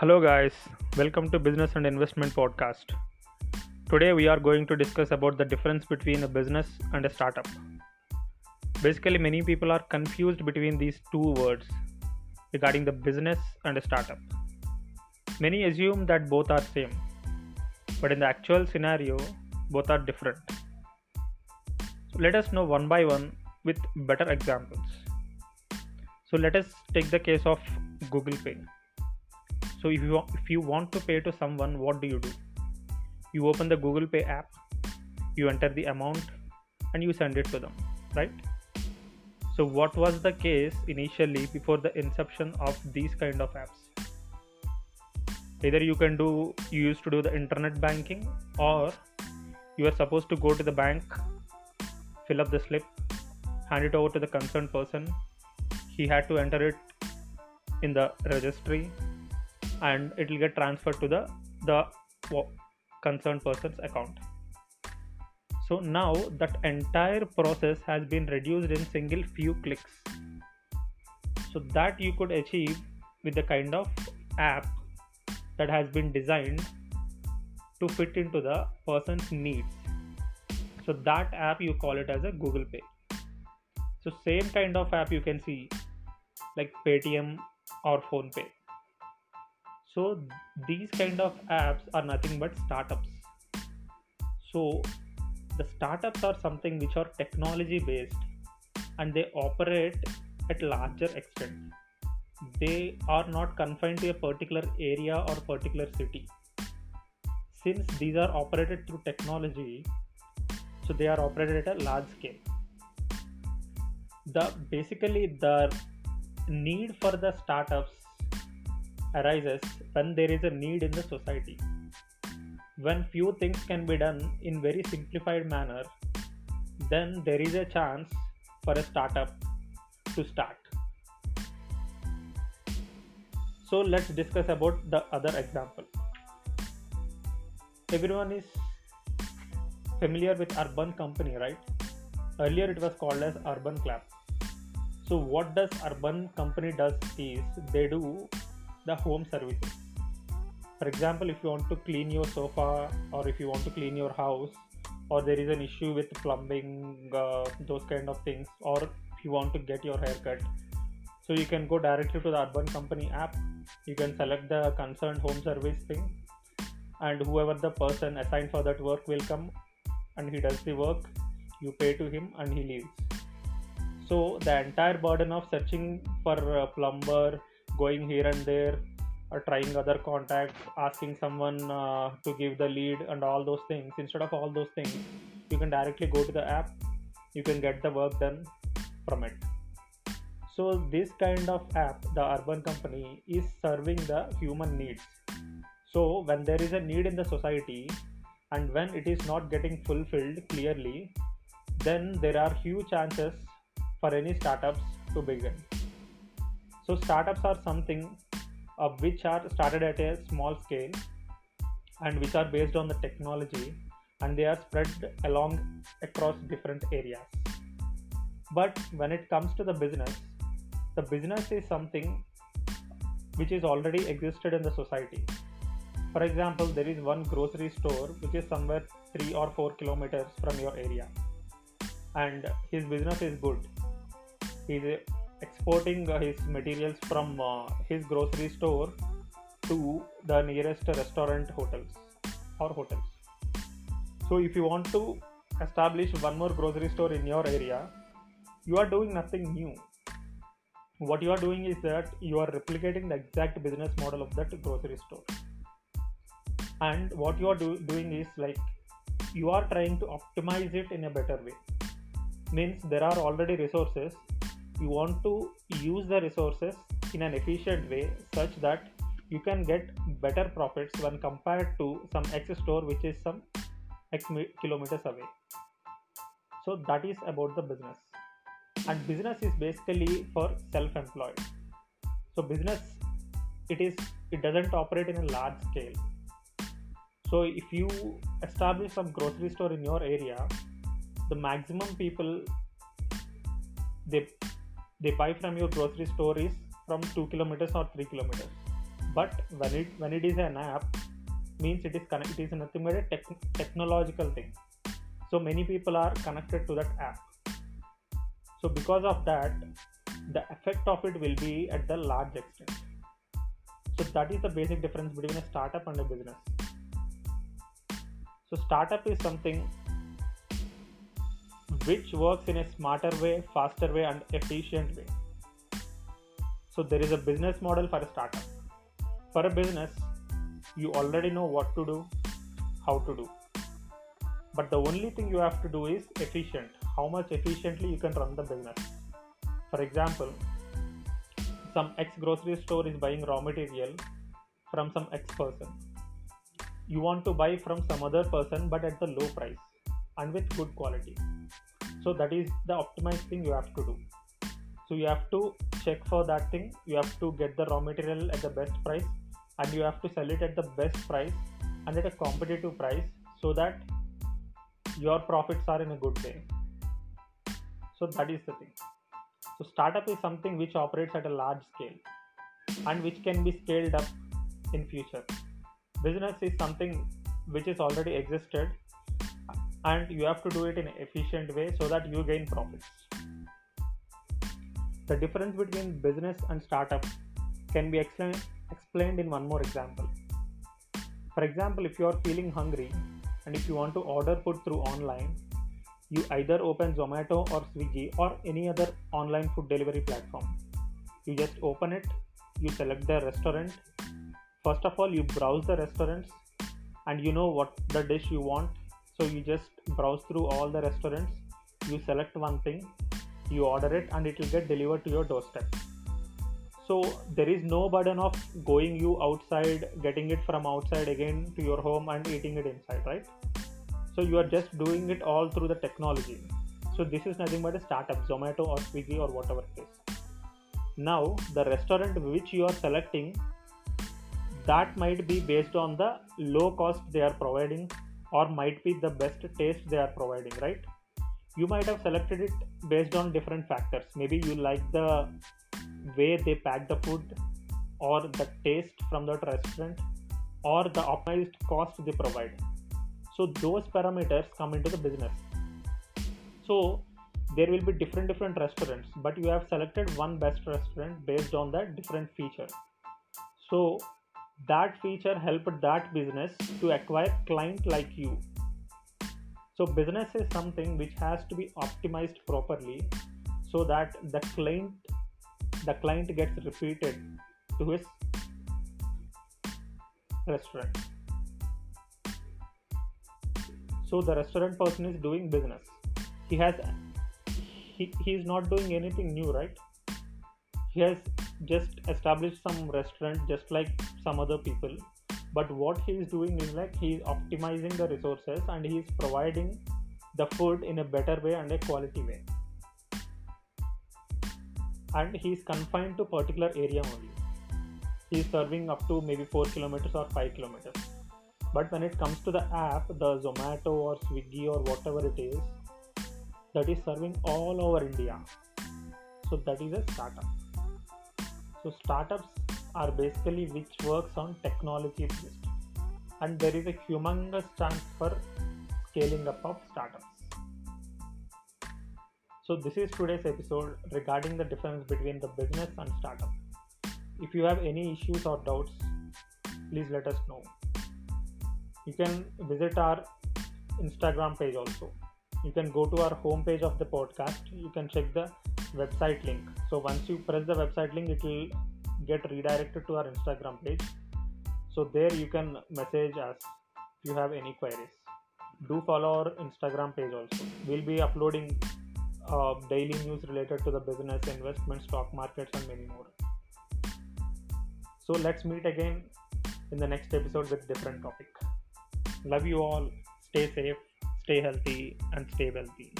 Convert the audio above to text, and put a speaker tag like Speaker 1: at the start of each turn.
Speaker 1: Hello guys, welcome to Business and Investment Podcast. Today we are going to discuss about the difference between a business and a startup. Basically many people are confused between these two words regarding the business and a startup. Many assume that both are same, but in the actual scenario both are different. So let us know one by one with better examples. So let us take the case of Google Pay so if you if you want to pay to someone what do you do? You open the google pay app you enter the amount and you send it to them right? So what was the case initially before the inception of these kind of apps? Either you can do you used to do the internet banking or you are supposed to go to the bank fill up the slip hand it over to the concerned person. He had to enter it in the registry and it will get transferred to the the concerned person's account. So now that entire process has been reduced in single few clicks. So that you could achieve with the kind of app that has been designed to fit into the person's needs. So that app you call it as a google pay. So same kind of app you can see like paytm or PhonePe so these kind of apps are nothing but startups. So the startups are something which are technology based and they operate at larger extent. They are not confined to a particular area or particular city. Since these are operated through technology so they are operated at a large scale. The basically the need for the startups arises when there is a need in the society. When few things can be done in very simplified manner, then there is a chance for a startup to start. So let's discuss about the other example. Everyone is familiar with Urban Company, right? Earlier it was called as Urban Clap. So what does Urban Company does is they do the home services for example if you want to clean your sofa or if you want to clean your house or there is an issue with plumbing uh, those kind of things or if you want to get your hair cut. So you can go directly to the urban company app. You can select the concerned home service thing and whoever the person assigned for that work will come and he does the work. You pay to him and he leaves. So the entire burden of searching for a plumber going here and there or trying other contacts asking someone uh, to give the lead and all those things. Instead of all those things you can directly go to the app. You can get the work done from it. So this kind of app the urban company is serving the human needs. So when there is a need in the society and when it is not getting fulfilled clearly then there are huge chances for any startups to begin so startups are something uh, which are started at a small scale and which are based on the technology and they are spread along across different areas. But when it comes to the business, the business is something which is already existed in the society. For example, there is one grocery store which is somewhere 3 or 4 kilometers from your area and his business is good. He is exporting uh, his materials from uh, his grocery store to the nearest restaurant hotels or hotels. So if you want to establish one more grocery store in your area you are doing nothing new. What you are doing is that you are replicating the exact business model of that grocery store. And what you are do- doing is like you are trying to optimize it in a better way. Means there are already resources you want to use the resources in an efficient way such that you can get better profits when compared to some X store which is some X kilometers away. So that is about the business. And business is basically for self-employed. So business it is it doesn't operate in a large scale. So if you establish some grocery store in your area, the maximum people they they buy from your grocery store is from 2 kilometers or 3 kilometers. But when it when it is an app means it is connect, it is nothing but a tech- technological thing. So many people are connected to that app. So because of that the effect of it will be at the large extent. So that is the basic difference between a startup and a business. So startup is something which works in a smarter way faster way and efficient way. So there is a business model for a startup. For a business you already know what to do how to do. But the only thing you have to do is efficient. How much efficiently you can run the business. For example some x grocery store is buying raw material from some x person. You want to buy from some other person but at the low price and with good quality so that is the optimized thing you have to do. So you have to check for that thing. You have to get the raw material at the best price and you have to sell it at the best price and at a competitive price so that your profits are in a good way. So that is the thing. So startup is something which operates at a large scale and which can be scaled up in future. Business is something which is already existed and you have to do it in an efficient way so that you gain profits the difference between business and startup can be explained explained in one more example. For example, if you are feeling hungry and if you want to order food through online, you either open Zomato or Swiggy or any other online food delivery platform. You just open it, you select the restaurant. First of all, you browse the restaurants and you know what the dish you want. So you just browse through all the restaurants, you select one thing, you order it, and it will get delivered to your doorstep. So there is no burden of going you outside getting it from outside again to your home and eating it inside right? So you are just doing it all through the technology. So this is nothing but a startup zomato or swiggy or whatever it is. Now the restaurant which you are selecting that might be based on the low cost they are providing or might be the best taste they are providing right? You might have selected it based on different factors. Maybe you like the way they pack the food or the taste from that restaurant or the optimized cost they provide. So those parameters come into the business. So there will be different different restaurants but you have selected one best restaurant based on that different feature. So that feature helped that business to acquire client like you. So business is something which has to be optimized properly so that the client the client gets repeated to his restaurant. So the restaurant person is doing business. He has he, he is not doing anything new right he has just established some restaurant just like some other people. But what he is doing is like he is optimizing the resources and he is providing the food in a better way and a quality way. And he is confined to particular area only. He is serving up to maybe 4 kilometers or 5 kilometers. But when it comes to the app the zomato or swiggy or whatever it is that is serving all over india. So that is a startup so startups are basically which works on technology based and there is a humongous chance for scaling up of startups so, this is today's episode regarding the difference between the business and startup. If you have any issues or doubts, please let us know. You can visit our Instagram page also. You can go to our homepage of the podcast. You can check the website link. So, once you press the website link, it will get redirected to our Instagram page. So, there you can message us if you have any queries. Do follow our Instagram page also. We'll be uploading uh, daily news related to the business, investment, stock markets, and many more. So let's meet again in the next episode with different topic. Love you all. Stay safe, stay healthy, and stay wealthy.